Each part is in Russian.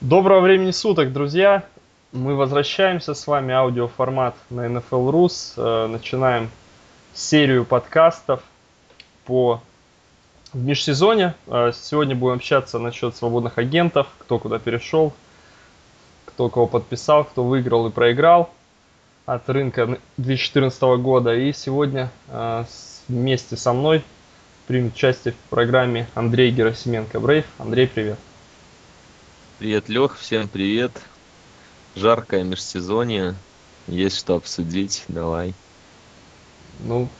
Доброго времени суток, друзья! Мы возвращаемся с вами, аудиоформат на NFL Rus. Э, начинаем серию подкастов по в межсезоне. Э, сегодня будем общаться насчет свободных агентов, кто куда перешел, кто кого подписал, кто выиграл и проиграл от рынка 2014 года. И сегодня э, вместе со мной примет участие в программе Андрей Герасименко Брейв. Андрей, привет. Привет, Лех, всем привет. Жаркое межсезонье, есть что обсудить, давай. Ну,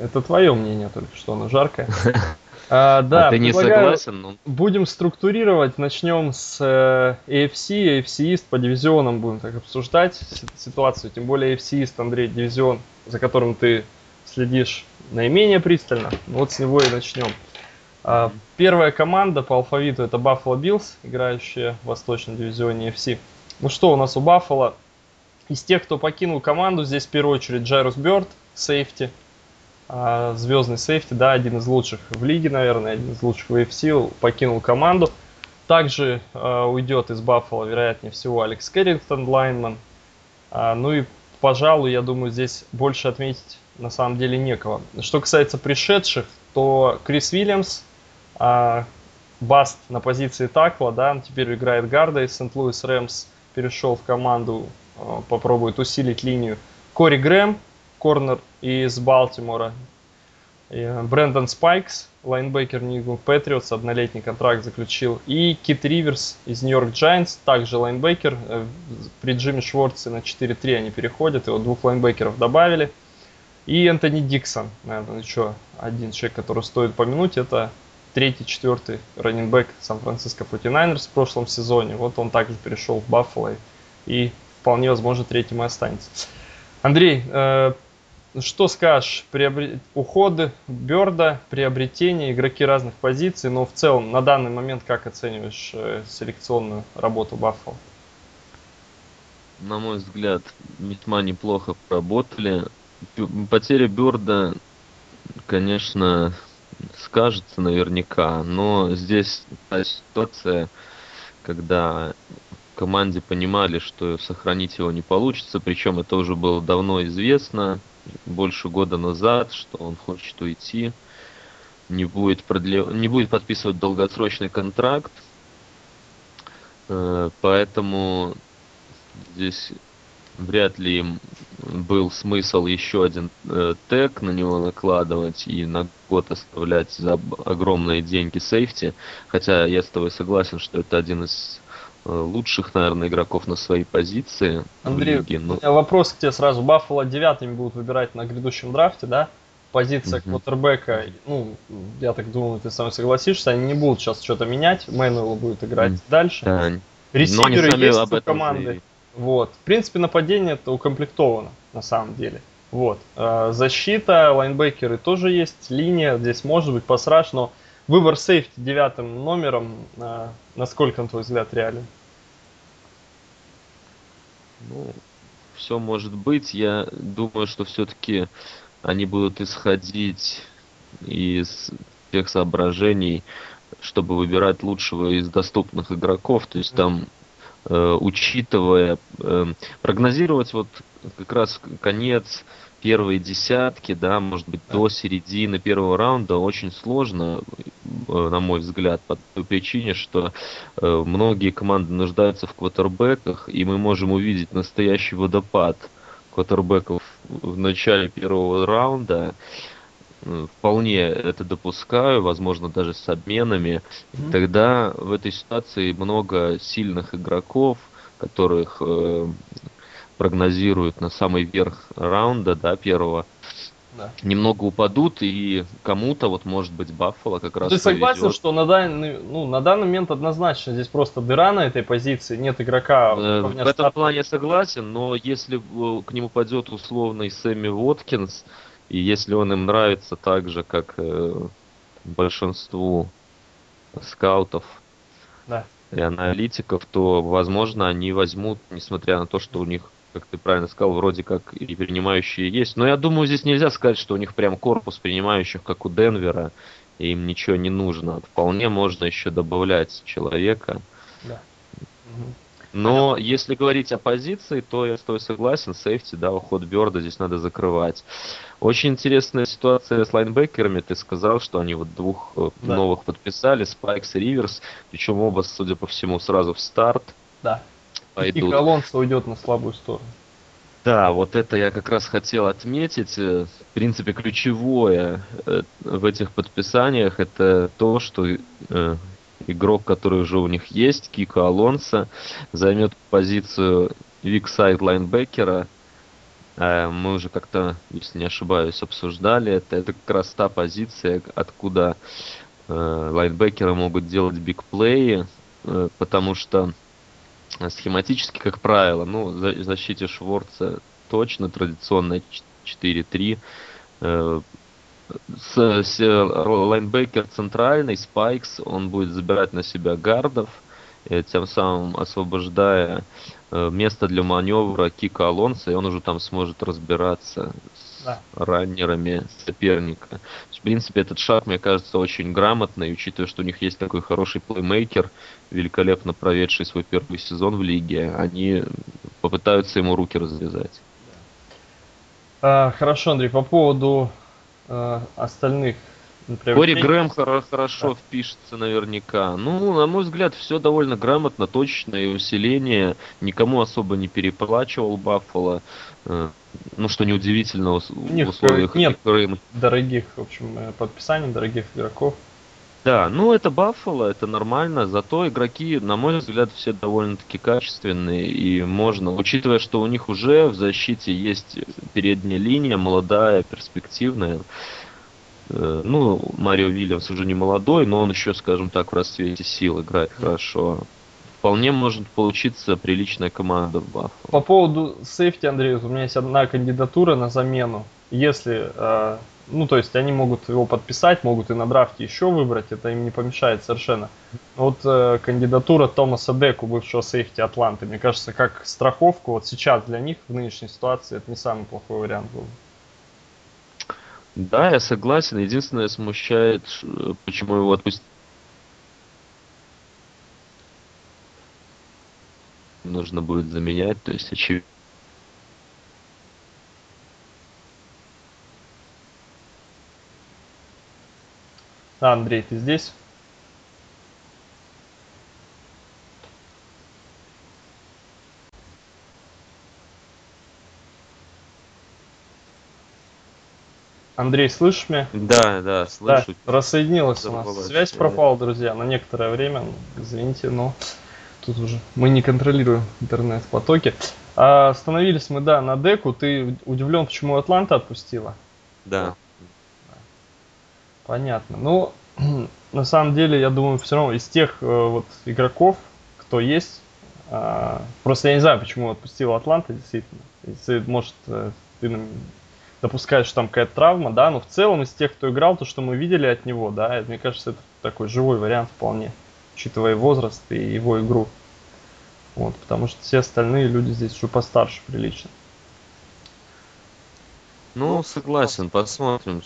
это твое мнение только, что оно жаркое. А, да, а ты не согласен? Ну... Будем структурировать, начнем с э, AFC, AFC East по дивизионам будем так обсуждать ситуацию, тем более AFC East, Андрей, дивизион, за которым ты следишь наименее пристально, вот с него и начнем. А, первая команда по алфавиту это Buffalo Bills, играющая в Восточном дивизионе AFC. Ну что у нас у Buffalo? Из тех, кто покинул команду, здесь в первую очередь Джайрус Бёрд, safety, а, звездный safety, да, один из лучших в лиге, наверное, один из лучших в AFC, покинул команду. Также э, уйдет из Баффала, вероятнее всего, Алекс Кэррингтон, lineman. А, ну и, пожалуй, я думаю, здесь больше отметить на самом деле некого. Что касается пришедших, то Крис Уильямс, а, bust на позиции такла, да, теперь играет гарда из St. Louis Rams, перешел в команду, а, попробует усилить линию. Кори Грэм, корнер из Балтимора. Э, Брэндон Спайкс, лайнбекер New Patriots, однолетний контракт заключил. И Кит Риверс из New York Giants, также лайнбекер. Э, при Джимми Шварце на 4-3 они переходят, его двух лайнбекеров добавили. И Энтони Диксон, наверное, еще один человек, который стоит помянуть, это третий, четвертый раненбэк Сан-Франциско 49 в прошлом сезоне. Вот он также перешел в Баффало и вполне возможно третьим и останется. Андрей, э, что скажешь? Приобр... Уходы Берда, приобретение, игроки разных позиций, но в целом на данный момент как оцениваешь э, селекционную работу Баффало? На мой взгляд, весьма неплохо поработали. Потеря Берда, конечно, скажется наверняка, но здесь та ситуация, когда команде понимали, что сохранить его не получится, причем это уже было давно известно, больше года назад, что он хочет уйти, не будет, продлев... не будет подписывать долгосрочный контракт, э, поэтому здесь вряд ли им был смысл еще один э, тег на него накладывать и на год оставлять за огромные деньги сейфти. Хотя я с тобой согласен, что это один из э, лучших, наверное, игроков на своей позиции Андрей, лиге. Но... у меня вопрос к тебе сразу. Баффало девятыми будут выбирать на грядущем драфте, да? Позиция uh-huh. квотербека, ну, я так думаю, ты сам согласишься, они не будут сейчас что-то менять, Мэнуэлл будет играть uh-huh. дальше. Да. Ресиверы есть у команды. И вот. В принципе, нападение это укомплектовано, на самом деле. Вот. А, защита, лайнбекеры тоже есть, линия здесь может быть посраж, но выбор сейфти девятым номером, а, насколько, на твой взгляд, реален? Ну, все может быть. Я думаю, что все-таки они будут исходить из тех соображений, чтобы выбирать лучшего из доступных игроков. То есть там Э, учитывая, э, прогнозировать вот как раз конец первой десятки, да, может быть, до середины первого раунда очень сложно, э, на мой взгляд, по той причине, что многие команды нуждаются в квотербеках, и мы можем увидеть настоящий водопад квотербеков в начале первого раунда, вполне это допускаю, возможно, даже с обменами, mm-hmm. тогда в этой ситуации много сильных игроков, которых э, прогнозируют на самый верх раунда, да, первого, да. немного упадут, и кому-то, вот может быть, Баффало как раз Ты согласен, что на данный, ну, на данный момент однозначно здесь просто дыра на этой позиции, нет игрока. Э, в этом старта. плане согласен, но если к нему пойдет условный Сэмми Воткинс, и если он им нравится так же, как э, большинству скаутов да. и аналитиков, то, возможно, они возьмут, несмотря на то, что у них, как ты правильно сказал, вроде как и принимающие есть. Но я думаю, здесь нельзя сказать, что у них прям корпус принимающих, как у Денвера, и им ничего не нужно. Вполне можно еще добавлять человека. Да. Но если говорить о позиции, то я с тобой согласен, сейфти, да, уход Берда здесь надо закрывать. Очень интересная ситуация с лайнбекерами. Ты сказал, что они вот двух э, да. новых подписали, Спайкс и Риверс, причем оба, судя по всему, сразу в старт. Да. Пойдут. И Колонса уйдет на слабую сторону. Да, вот это я как раз хотел отметить. Э, в принципе, ключевое э, в этих подписаниях это то, что игрок, который уже у них есть, Кико Алонсо, займет позицию weakside лайнбекера. Э, мы уже как-то, если не ошибаюсь, обсуждали это. Это как раз та позиция, откуда э, лайнбекеры могут делать big play и, э, потому что схематически, как правило, ну, в защите Шварца точно традиционная 4-3 с, с лайнбекер центральный, Спайкс, он будет забирать на себя гардов, тем самым освобождая э, место для маневра Кика Алонса, и он уже там сможет разбираться с да. раннерами соперника. В принципе, этот шаг, мне кажется, очень грамотный, учитывая, что у них есть такой хороший плеймейкер, великолепно проведший свой первый сезон в лиге, они попытаются ему руки развязать. А, хорошо, Андрей, по поводу э, остальных Кори Грэм хорошо да. впишется наверняка. Ну, на мой взгляд, все довольно грамотно, точно, и усиление никому особо не переплачивал Баффало. Э, ну, что неудивительно в условиях нет дорогих, в общем, э, подписаний, дорогих игроков. Да, ну это Баффало, это нормально, зато игроки, на мой взгляд, все довольно-таки качественные, и можно, учитывая, что у них уже в защите есть передняя линия, молодая, перспективная, э, ну, Марио Вильямс уже не молодой, но он еще, скажем так, в расцвете сил играет хорошо. Вполне может получиться приличная команда в Баффало. По поводу сейфти, Андрей, у меня есть одна кандидатура на замену. Если э, ну, то есть они могут его подписать, могут и на драфте еще выбрать, это им не помешает совершенно. Вот э, кандидатура Томаса Деку, бывшего сейфти Атланты, мне кажется, как страховку вот сейчас для них в нынешней ситуации это не самый плохой вариант был. Да, я согласен. Единственное смущает, почему его отпустили. Нужно будет заменять, то есть очевидно Да, Андрей, ты здесь? Андрей, слышишь меня? Да, да, слышу. Да, рассоединилась у нас. Связь пропала, друзья, на некоторое время. Извините, но тут уже мы не контролируем интернет-потоки. А остановились мы, да, на деку. Ты удивлен, почему Атланта отпустила? Да. Понятно. Ну, на самом деле, я думаю, все равно из тех э, вот игроков, кто есть, э, просто я не знаю, почему отпустил Атланта, действительно. Если, может, э, ты допускаешь, что там какая-то травма, да, но в целом из тех, кто играл, то, что мы видели от него, да, мне кажется, это такой живой вариант вполне, учитывая возраст и его игру. Вот, потому что все остальные люди здесь уже постарше прилично. Ну, согласен, посмотрим,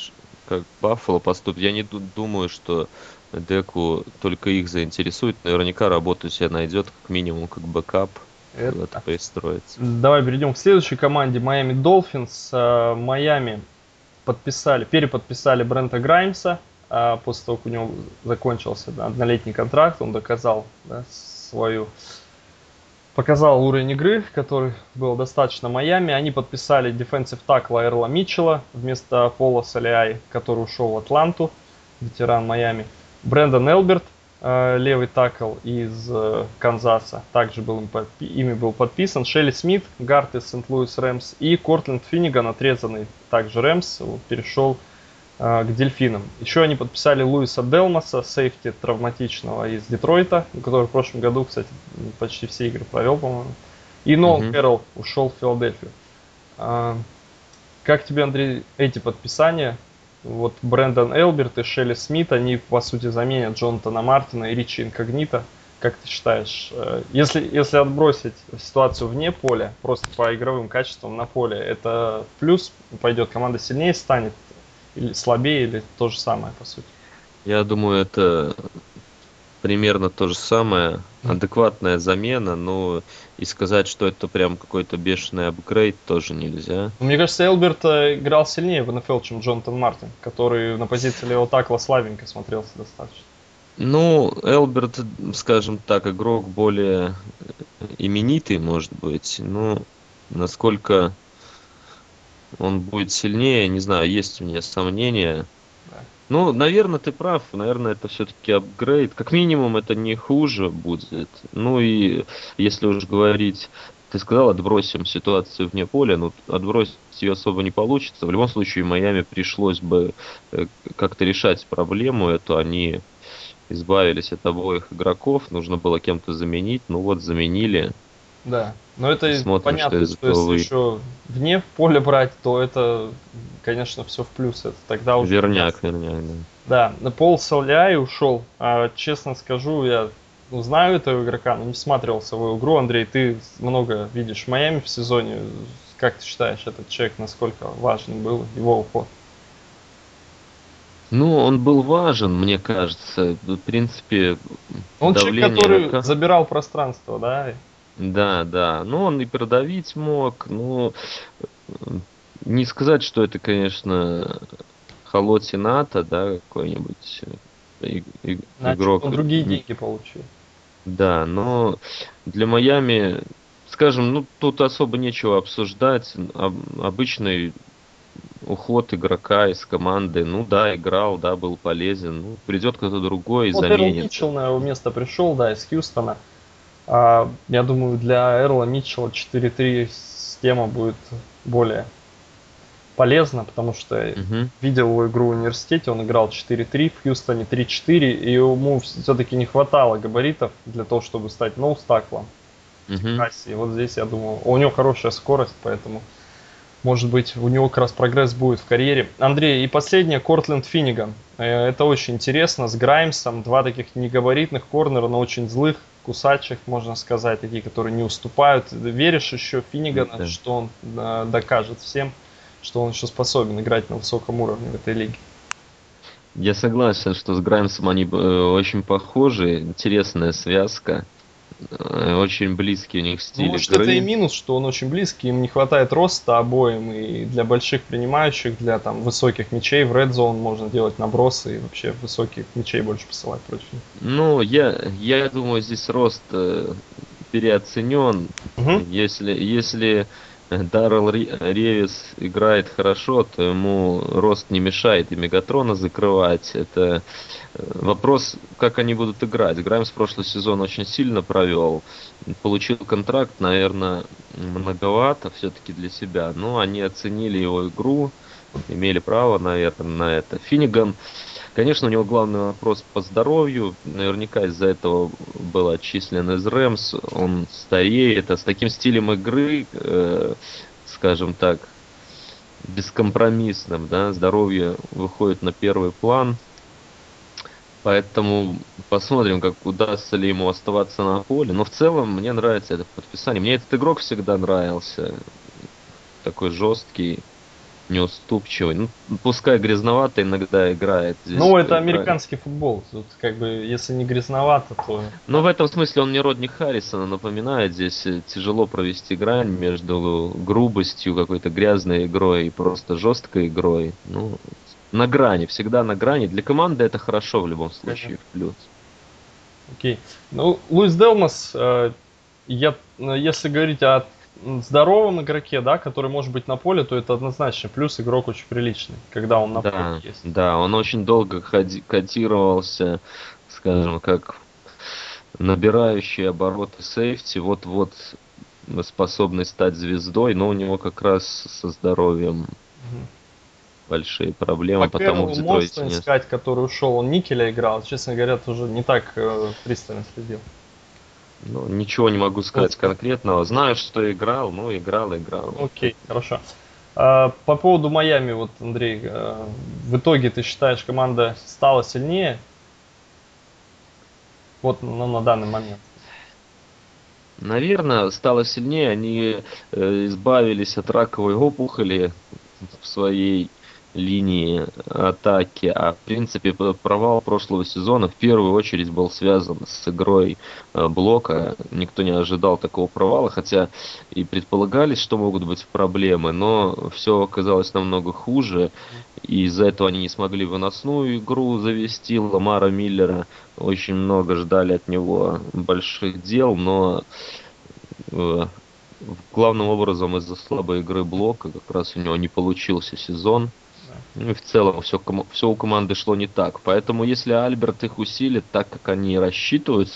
как Баффало поступит. Я не думаю, что Деку только их заинтересует. Наверняка работу себе найдет как минимум как backup. Это, это пристроится. Давай перейдем к следующей команде. Майами Долфинс. Э, Майами подписали, переподписали Брента Граймса. А после того, как у него закончился однолетний контракт, он доказал да, свою показал уровень игры, который был достаточно Майами. Они подписали defensive tackle Эрла Митчелла вместо Пола Солиай, который ушел в Атланту, ветеран Майами. Брэндон Элберт, э, левый такл из э, Канзаса, также был им подпи- ими был подписан. Шелли Смит, гард из Сент-Луис Рэмс. И Кортленд Финниган, отрезанный также Рэмс, перешел а, к дельфинам. Еще они подписали Луиса Делмаса, сейфти травматичного из Детройта, который в прошлом году, кстати, почти все игры провел, по-моему. И Нолан mm-hmm. Кэрролл ушел в Филадельфию. А, как тебе, Андрей, эти подписания? Вот Брэндон Элберт и Шелли Смит, они, по сути, заменят Джонатана Мартина и Ричи Инкогнита. Как ты считаешь, э, если, если отбросить ситуацию вне поля, просто по игровым качествам на поле, это плюс пойдет, команда сильнее станет, или слабее, или то же самое, по сути? Я думаю, это примерно то же самое. Адекватная замена, но и сказать, что это прям какой-то бешеный апгрейд, тоже нельзя. Ну, мне кажется, Элберт э, играл сильнее в НФЛ, чем Джонатан Мартин, который на позиции левого такла слабенько смотрелся достаточно. Ну, Элберт, скажем так, игрок более именитый, может быть. Но насколько он будет сильнее, не знаю, есть у меня сомнения. Ну, наверное, ты прав. Наверное, это все-таки апгрейд. Как минимум, это не хуже будет. Ну и если уж говорить, ты сказал, отбросим ситуацию вне поля, но отбросить ее особо не получится. В любом случае, Майами пришлось бы э, как-то решать проблему эту. Они избавились от обоих игроков, нужно было кем-то заменить. Ну вот, заменили. Да, но это Смотрим, понятно, что, что если вы... еще вне поля брать, то это, конечно, все в плюс. Это тогда уже... Верняк, верняк, да. Да, Пол Соляй ушел. А, честно скажу, я ну, знаю этого игрока, но не смотрелся в его игру. Андрей, ты много видишь в Майами в сезоне. Как ты считаешь, этот человек, насколько важен был его уход? Ну, он был важен, мне кажется. В принципе, Он человек, который игрока... забирал пространство, да? Да, да. Ну, он и продавить мог. Ну, не сказать, что это, конечно, Холоти НАТО, да, какой-нибудь и, и, Значит, игрок. он другие деньги получил. Да, но для Майами, скажем, ну, тут особо нечего обсуждать. Обычный уход игрока из команды. Ну да, играл, да, был полезен. Ну, придет кто-то другой и вот заменит. Эрл Митчелл на его место пришел, да, из Хьюстона. А, я думаю, для Эрла Митчелла 4-3 система будет более полезна, потому что угу. видел его игру в университете, он играл 4-3, в Хьюстоне 3-4, и ему все-таки не хватало габаритов для того, чтобы стать ноустаклом. Угу. И вот здесь, я думаю, у него хорошая скорость, поэтому может быть, у него как раз прогресс будет в карьере. Андрей, и последнее, Кортленд Финниган. Э, это очень интересно, с Граймсом, два таких негабаритных корнера, но очень злых, кусачих, можно сказать, такие, которые не уступают. Веришь еще Финнигана, да. что он э, докажет всем, что он еще способен играть на высоком уровне в этой лиге? Я согласен, что с Граймсом они э, очень похожи, интересная связка. Э, очень близкий у них стиль ну, может, игры. это и минус, что он очень близкий, им не хватает роста обоим, и для больших принимающих, для там высоких мячей в Red Zone можно делать набросы и вообще высоких мячей больше посылать против них. Ну, я, я думаю, здесь рост э, переоценен. Угу. Если, если Даррел Ревис играет хорошо, то ему рост не мешает и Мегатрона закрывать. Это э, вопрос, как они будут играть. Граймс прошлый сезон очень сильно провел. Получил контракт, наверное, многовато все-таки для себя. Но они оценили его игру, имели право, наверное, на это. Финниган Конечно, у него главный вопрос по здоровью. Наверняка из-за этого был отчислен из Рэмс. Он стареет. А с таким стилем игры, э, скажем так, бескомпромиссным, да, здоровье выходит на первый план. Поэтому посмотрим, как удастся ли ему оставаться на поле. Но в целом мне нравится это подписание. Мне этот игрок всегда нравился. Такой жесткий неуступчивый. Ну, пускай грязновато иногда играет. Здесь ну, это играет. американский футбол. Тут как бы, если не грязновато, то... Ну, в этом смысле он не Родни Харрисона напоминает. Здесь э, тяжело провести грань между грубостью, какой-то грязной игрой и просто жесткой игрой. Ну, на грани, всегда на грани. Для команды это хорошо в любом случае, в плюс. Окей. Ну, Луис Делмас, э, я, э, если говорить о здоровом игроке, да, который может быть на поле, то это однозначно плюс игрок очень приличный, когда он на да, поле есть. Да, он очень долго ходи, котировался, скажем, как набирающий обороты сейфти, вот-вот способный стать звездой, но у него как раз со здоровьем угу. большие проблемы, По потому в Детройте нет. искать, который ушел, он Никеля играл, честно говоря, тоже не так э, пристально следил. Ну, ничего не могу сказать вот. конкретного. Знаю, что играл, ну, играл, играл. Окей, хорошо. А, по поводу Майами, вот, Андрей, а, в итоге ты считаешь, команда стала сильнее? Вот ну, на данный момент. Наверное, стало сильнее. Они э, избавились от раковой опухоли в своей линии атаки, а в принципе провал прошлого сезона в первую очередь был связан с игрой э, блока. Никто не ожидал такого провала, хотя и предполагались, что могут быть проблемы, но все оказалось намного хуже, и из-за этого они не смогли выносную игру завести. Ламара Миллера очень много ждали от него больших дел, но э, главным образом из-за слабой игры блока как раз у него не получился сезон. Ну в целом все, все у команды шло не так. Поэтому если Альберт их усилит так, как они рассчитывают